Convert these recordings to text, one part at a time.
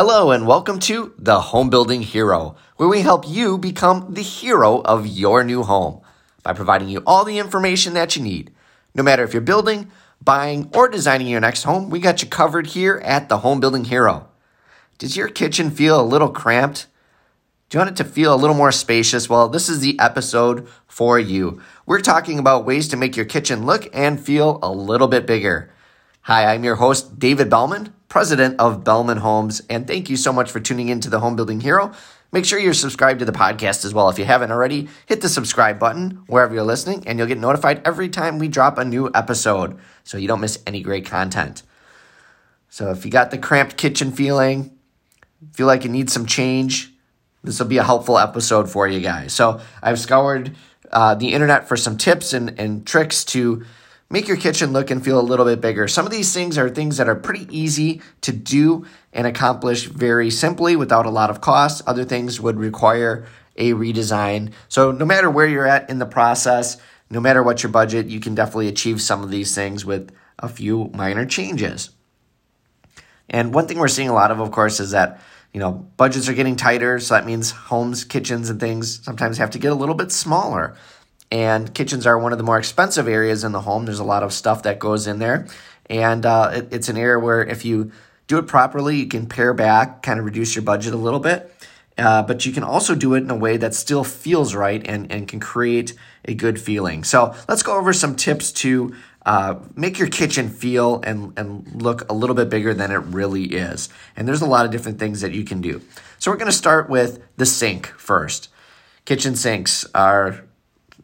Hello, and welcome to The Home Building Hero, where we help you become the hero of your new home by providing you all the information that you need. No matter if you're building, buying, or designing your next home, we got you covered here at The Home Building Hero. Does your kitchen feel a little cramped? Do you want it to feel a little more spacious? Well, this is the episode for you. We're talking about ways to make your kitchen look and feel a little bit bigger. Hi, I'm your host, David Bellman, president of Bellman Homes, and thank you so much for tuning in to the Home Building Hero. Make sure you're subscribed to the podcast as well. If you haven't already, hit the subscribe button wherever you're listening, and you'll get notified every time we drop a new episode so you don't miss any great content. So if you got the cramped kitchen feeling, feel like you need some change, this will be a helpful episode for you guys. So I've scoured uh, the internet for some tips and, and tricks to make your kitchen look and feel a little bit bigger. Some of these things are things that are pretty easy to do and accomplish very simply without a lot of cost. Other things would require a redesign. So, no matter where you're at in the process, no matter what your budget, you can definitely achieve some of these things with a few minor changes. And one thing we're seeing a lot of, of course, is that you know budgets are getting tighter, so that means homes, kitchens, and things sometimes have to get a little bit smaller and kitchens are one of the more expensive areas in the home. There's a lot of stuff that goes in there, and uh, it, it's an area where if you do it properly, you can pare back, kind of reduce your budget a little bit. Uh, but you can also do it in a way that still feels right and, and can create a good feeling. So let's go over some tips to uh, make your kitchen feel and, and look a little bit bigger than it really is. And there's a lot of different things that you can do. So we're going to start with the sink first. Kitchen sinks are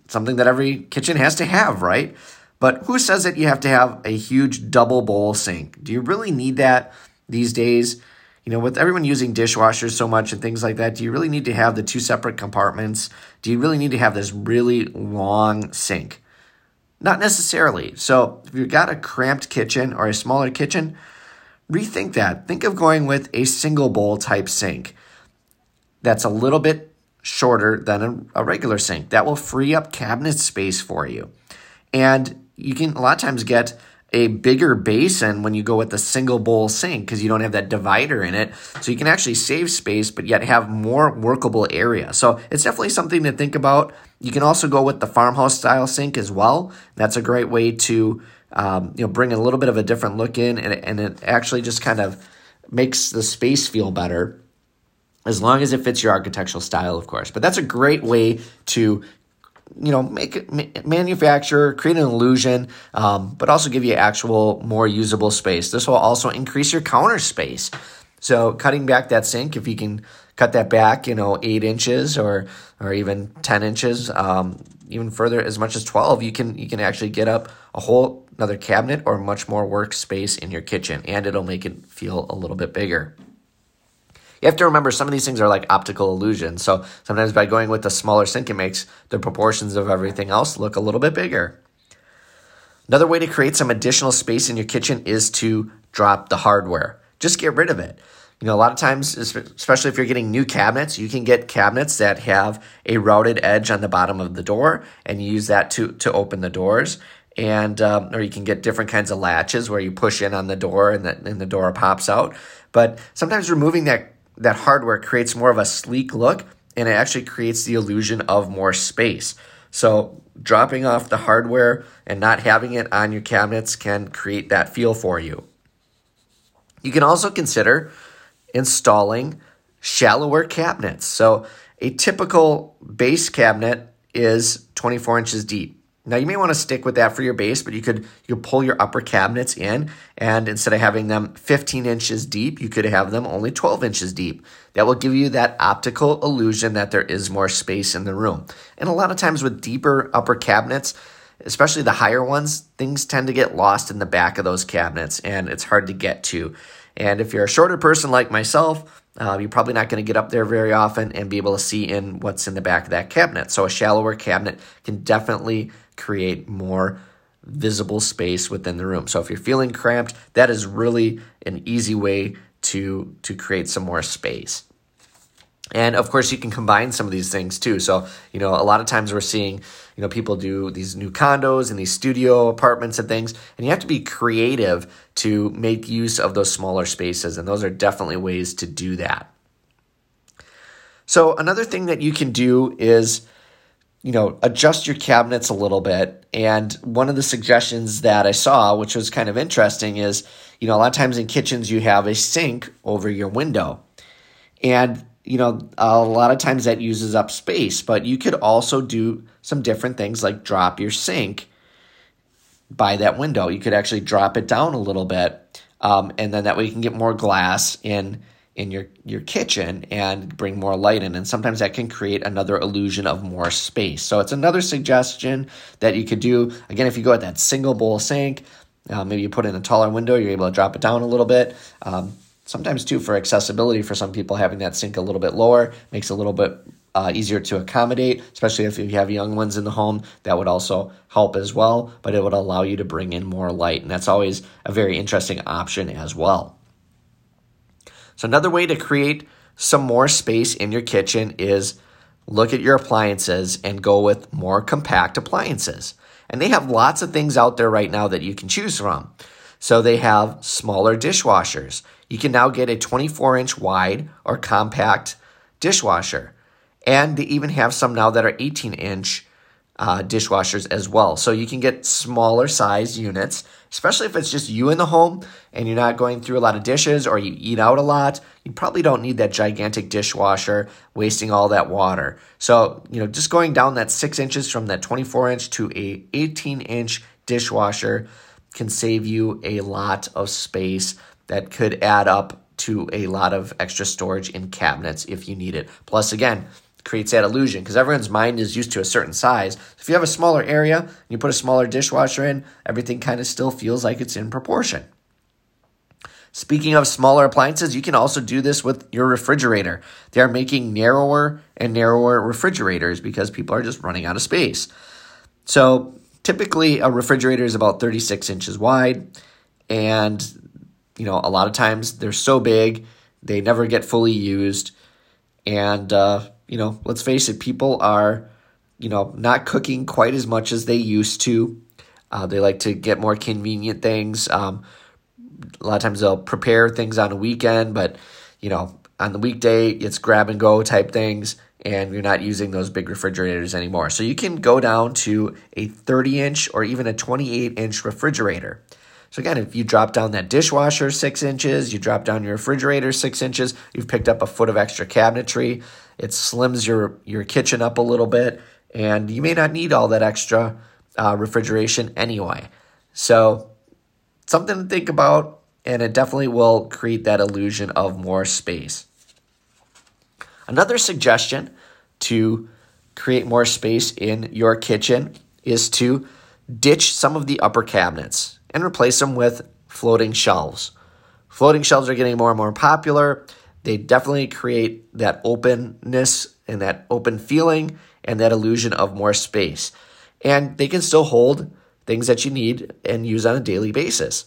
something that every kitchen has to have, right? But who says that you have to have a huge double bowl sink? Do you really need that these days? You know, with everyone using dishwashers so much and things like that, do you really need to have the two separate compartments? Do you really need to have this really long sink? Not necessarily. So, if you've got a cramped kitchen or a smaller kitchen, rethink that. Think of going with a single bowl type sink that's a little bit shorter than a, a regular sink. That will free up cabinet space for you. And you can a lot of times get a bigger basin when you go with the single bowl sink because you don't have that divider in it. So you can actually save space, but yet have more workable area. So it's definitely something to think about. You can also go with the farmhouse style sink as well. That's a great way to um, you know bring a little bit of a different look in, and, and it actually just kind of makes the space feel better as long as it fits your architectural style, of course. But that's a great way to you know make it manufacture create an illusion um, but also give you actual more usable space. This will also increase your counter space. So cutting back that sink if you can cut that back you know eight inches or or even 10 inches um, even further as much as 12 you can you can actually get up a whole another cabinet or much more workspace in your kitchen and it'll make it feel a little bit bigger you have to remember some of these things are like optical illusions. So sometimes by going with the smaller sink, it makes the proportions of everything else look a little bit bigger. Another way to create some additional space in your kitchen is to drop the hardware. Just get rid of it. You know, a lot of times, especially if you're getting new cabinets, you can get cabinets that have a routed edge on the bottom of the door, and you use that to to open the doors. And um, or you can get different kinds of latches where you push in on the door and the, and the door pops out. But sometimes removing that that hardware creates more of a sleek look and it actually creates the illusion of more space. So, dropping off the hardware and not having it on your cabinets can create that feel for you. You can also consider installing shallower cabinets. So, a typical base cabinet is 24 inches deep. Now you may want to stick with that for your base, but you could you could pull your upper cabinets in, and instead of having them 15 inches deep, you could have them only 12 inches deep. That will give you that optical illusion that there is more space in the room. And a lot of times with deeper upper cabinets, especially the higher ones, things tend to get lost in the back of those cabinets, and it's hard to get to. And if you're a shorter person like myself, uh, you're probably not going to get up there very often and be able to see in what's in the back of that cabinet. So a shallower cabinet can definitely create more visible space within the room. So if you're feeling cramped, that is really an easy way to to create some more space. And of course, you can combine some of these things too. So, you know, a lot of times we're seeing, you know, people do these new condos and these studio apartments and things, and you have to be creative to make use of those smaller spaces. And those are definitely ways to do that. So, another thing that you can do is, you know, adjust your cabinets a little bit. And one of the suggestions that I saw, which was kind of interesting, is, you know, a lot of times in kitchens you have a sink over your window. And you know, a lot of times that uses up space, but you could also do some different things like drop your sink by that window. You could actually drop it down a little bit, um, and then that way you can get more glass in in your your kitchen and bring more light in. And sometimes that can create another illusion of more space. So it's another suggestion that you could do. Again, if you go at that single bowl sink, uh, maybe you put in a taller window, you're able to drop it down a little bit. Um, sometimes too for accessibility for some people having that sink a little bit lower makes it a little bit uh, easier to accommodate especially if you have young ones in the home that would also help as well but it would allow you to bring in more light and that's always a very interesting option as well so another way to create some more space in your kitchen is look at your appliances and go with more compact appliances and they have lots of things out there right now that you can choose from so they have smaller dishwashers. You can now get a 24 inch wide or compact dishwasher. And they even have some now that are 18 inch uh, dishwashers as well. So you can get smaller size units, especially if it's just you in the home and you're not going through a lot of dishes or you eat out a lot. You probably don't need that gigantic dishwasher wasting all that water. So, you know, just going down that six inches from that 24 inch to a 18 inch dishwasher can save you a lot of space that could add up to a lot of extra storage in cabinets if you need it. Plus, again, creates that illusion because everyone's mind is used to a certain size. If you have a smaller area and you put a smaller dishwasher in, everything kind of still feels like it's in proportion. Speaking of smaller appliances, you can also do this with your refrigerator. They are making narrower and narrower refrigerators because people are just running out of space. So, typically a refrigerator is about 36 inches wide and you know a lot of times they're so big they never get fully used and uh, you know let's face it people are you know not cooking quite as much as they used to uh, they like to get more convenient things um, a lot of times they'll prepare things on a weekend but you know on the weekday it's grab and go type things and you're not using those big refrigerators anymore. So you can go down to a 30 inch or even a 28 inch refrigerator. So again, if you drop down that dishwasher six inches, you drop down your refrigerator six inches, you've picked up a foot of extra cabinetry. It slims your your kitchen up a little bit, and you may not need all that extra uh, refrigeration anyway. So something to think about, and it definitely will create that illusion of more space. Another suggestion to create more space in your kitchen is to ditch some of the upper cabinets and replace them with floating shelves. Floating shelves are getting more and more popular. They definitely create that openness and that open feeling and that illusion of more space. And they can still hold things that you need and use on a daily basis.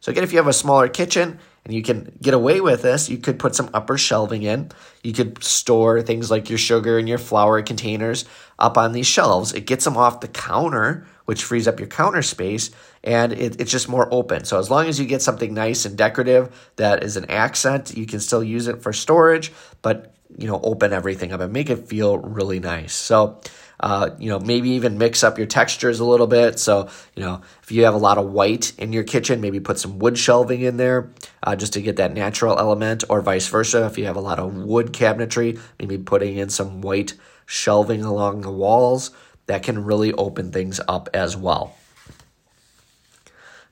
So, again, if you have a smaller kitchen and you can get away with this. You could put some upper shelving in. You could store things like your sugar and your flour containers up on these shelves. It gets them off the counter, which frees up your counter space, and it, it's just more open. So as long as you get something nice and decorative that is an accent, you can still use it for storage, but you know, open everything up and make it feel really nice. So uh, you know, maybe even mix up your textures a little bit. So, you know, if you have a lot of white in your kitchen, maybe put some wood shelving in there uh, just to get that natural element, or vice versa. If you have a lot of wood cabinetry, maybe putting in some white shelving along the walls that can really open things up as well.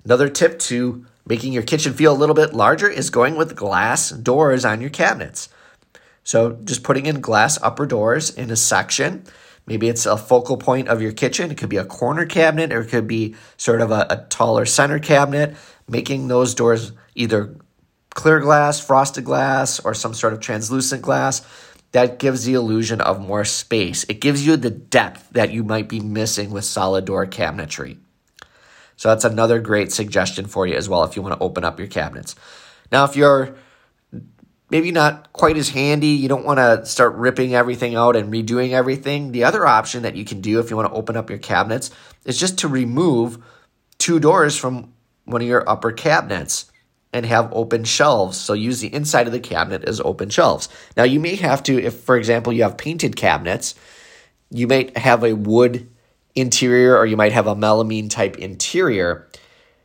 Another tip to making your kitchen feel a little bit larger is going with glass doors on your cabinets. So, just putting in glass upper doors in a section Maybe it's a focal point of your kitchen. It could be a corner cabinet or it could be sort of a, a taller center cabinet, making those doors either clear glass, frosted glass, or some sort of translucent glass. That gives the illusion of more space. It gives you the depth that you might be missing with solid door cabinetry. So that's another great suggestion for you as well if you want to open up your cabinets. Now, if you're maybe not quite as handy. You don't want to start ripping everything out and redoing everything. The other option that you can do if you want to open up your cabinets is just to remove two doors from one of your upper cabinets and have open shelves. So use the inside of the cabinet as open shelves. Now you may have to, if for example you have painted cabinets, you might have a wood interior or you might have a melamine type interior.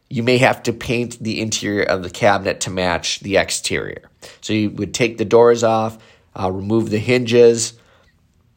You may have to paint the interior of the cabinet to match the exterior. So you would take the doors off, uh, remove the hinges,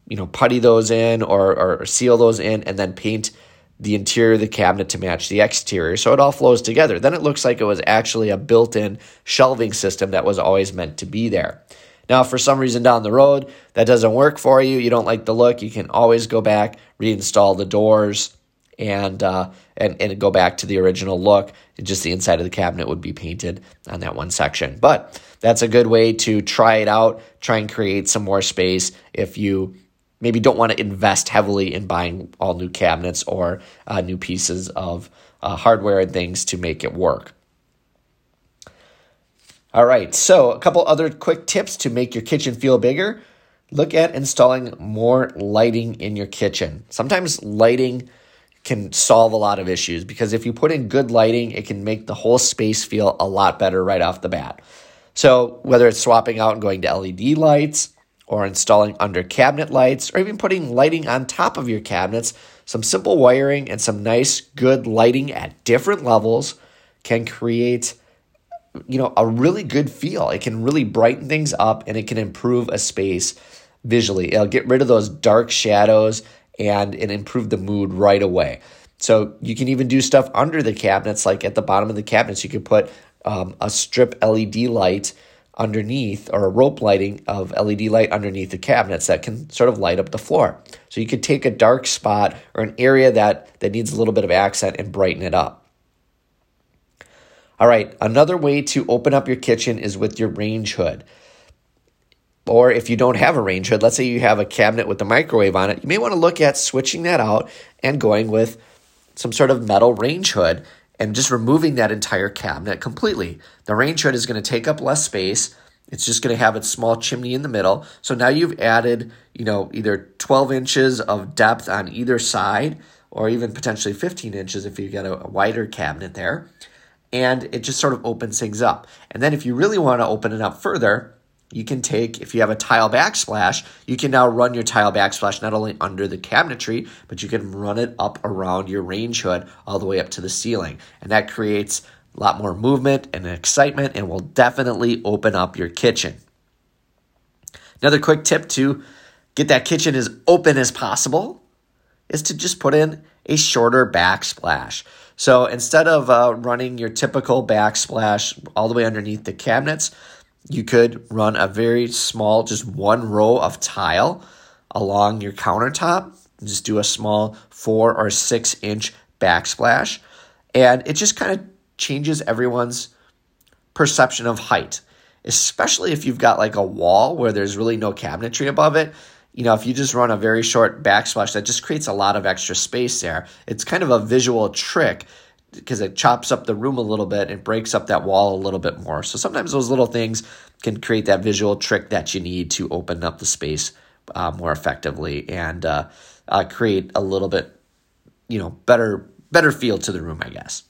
you know, putty those in or, or seal those in, and then paint the interior of the cabinet to match the exterior. So it all flows together. Then it looks like it was actually a built in shelving system that was always meant to be there. Now, if for some reason down the road that doesn't work for you, you don't like the look, you can always go back, reinstall the doors, and uh, and and go back to the original look. Just the inside of the cabinet would be painted on that one section. But that's a good way to try it out. Try and create some more space if you maybe don't want to invest heavily in buying all new cabinets or uh, new pieces of uh, hardware and things to make it work. All right, so a couple other quick tips to make your kitchen feel bigger. Look at installing more lighting in your kitchen. Sometimes lighting can solve a lot of issues because if you put in good lighting, it can make the whole space feel a lot better right off the bat. So, whether it's swapping out and going to LED lights, or installing under cabinet lights, or even putting lighting on top of your cabinets, some simple wiring and some nice, good lighting at different levels can create you know a really good feel it can really brighten things up and it can improve a space visually it'll get rid of those dark shadows and it improve the mood right away so you can even do stuff under the cabinets like at the bottom of the cabinets you can put um, a strip led light underneath or a rope lighting of LED light underneath the cabinets that can sort of light up the floor. So you could take a dark spot or an area that that needs a little bit of accent and brighten it up. All right, another way to open up your kitchen is with your range hood. Or if you don't have a range hood, let's say you have a cabinet with a microwave on it, you may want to look at switching that out and going with some sort of metal range hood and just removing that entire cabinet completely. The range hood is going to take up less space. It's just going to have its small chimney in the middle. So now you've added, you know, either 12 inches of depth on either side or even potentially 15 inches if you get a, a wider cabinet there. And it just sort of opens things up. And then if you really want to open it up further, you can take, if you have a tile backsplash, you can now run your tile backsplash not only under the cabinetry, but you can run it up around your range hood all the way up to the ceiling. And that creates a lot more movement and excitement and will definitely open up your kitchen. Another quick tip to get that kitchen as open as possible is to just put in a shorter backsplash. So instead of uh, running your typical backsplash all the way underneath the cabinets, you could run a very small, just one row of tile along your countertop. Just do a small four or six inch backsplash. And it just kind of changes everyone's perception of height, especially if you've got like a wall where there's really no cabinetry above it. You know, if you just run a very short backsplash, that just creates a lot of extra space there. It's kind of a visual trick because it chops up the room a little bit and breaks up that wall a little bit more. So sometimes those little things can create that visual trick that you need to open up the space uh, more effectively and uh, uh, create a little bit, you know, better better feel to the room, I guess.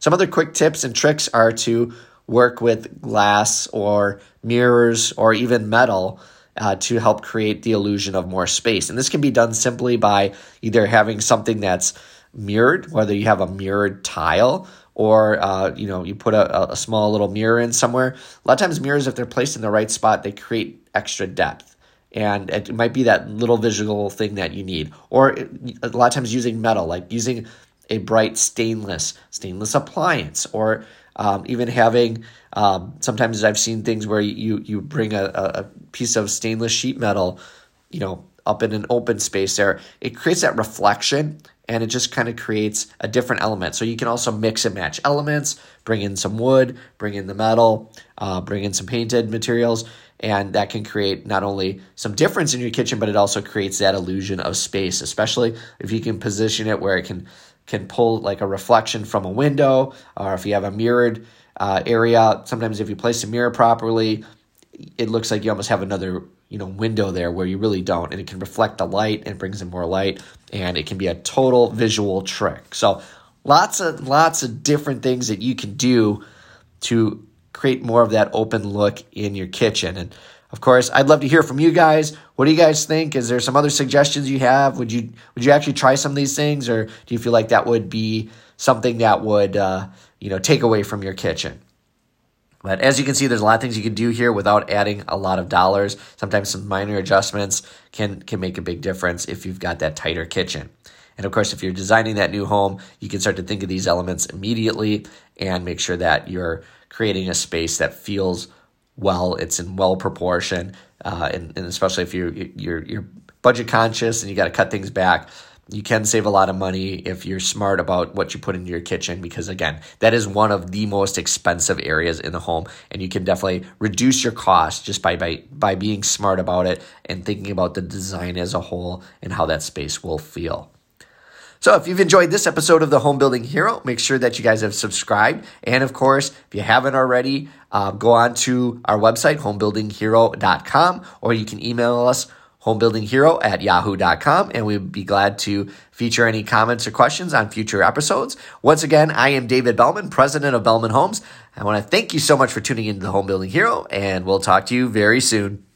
Some other quick tips and tricks are to work with glass or mirrors or even metal uh, to help create the illusion of more space. And this can be done simply by either having something that's mirrored, whether you have a mirrored tile or uh, you know you put a, a small little mirror in somewhere. A lot of times mirrors, if they're placed in the right spot, they create extra depth. And it might be that little visual thing that you need. Or a lot of times using metal, like using a bright stainless stainless appliance, or um, even having um, sometimes I've seen things where you you bring a, a piece of stainless sheet metal, you know, up in an open space there. It creates that reflection and it just kind of creates a different element. So you can also mix and match elements, bring in some wood, bring in the metal, uh, bring in some painted materials, and that can create not only some difference in your kitchen, but it also creates that illusion of space, especially if you can position it where it can can pull like a reflection from a window, or if you have a mirrored uh, area. Sometimes if you place a mirror properly, it looks like you almost have another you know window there where you really don't and it can reflect the light and brings in more light and it can be a total visual trick. So lots of lots of different things that you can do to create more of that open look in your kitchen. And of course i'd love to hear from you guys. What do you guys think? Is there some other suggestions you have? Would you would you actually try some of these things or do you feel like that would be something that would uh, you know take away from your kitchen but as you can see, there's a lot of things you can do here without adding a lot of dollars. Sometimes some minor adjustments can, can make a big difference if you've got that tighter kitchen. And of course, if you're designing that new home, you can start to think of these elements immediately and make sure that you're creating a space that feels well, it's in well proportion, uh, and, and especially if you're, you're, you're budget conscious and you got to cut things back, you can save a lot of money if you're smart about what you put into your kitchen because again that is one of the most expensive areas in the home and you can definitely reduce your cost just by by, by being smart about it and thinking about the design as a whole and how that space will feel so if you've enjoyed this episode of the Home Building Hero, make sure that you guys have subscribed. And of course, if you haven't already, uh, go on to our website, homebuildinghero.com, or you can email us homebuildinghero at yahoo.com, and we'd be glad to feature any comments or questions on future episodes. Once again, I am David Bellman, president of Bellman Homes. I want to thank you so much for tuning into the Home Building Hero, and we'll talk to you very soon.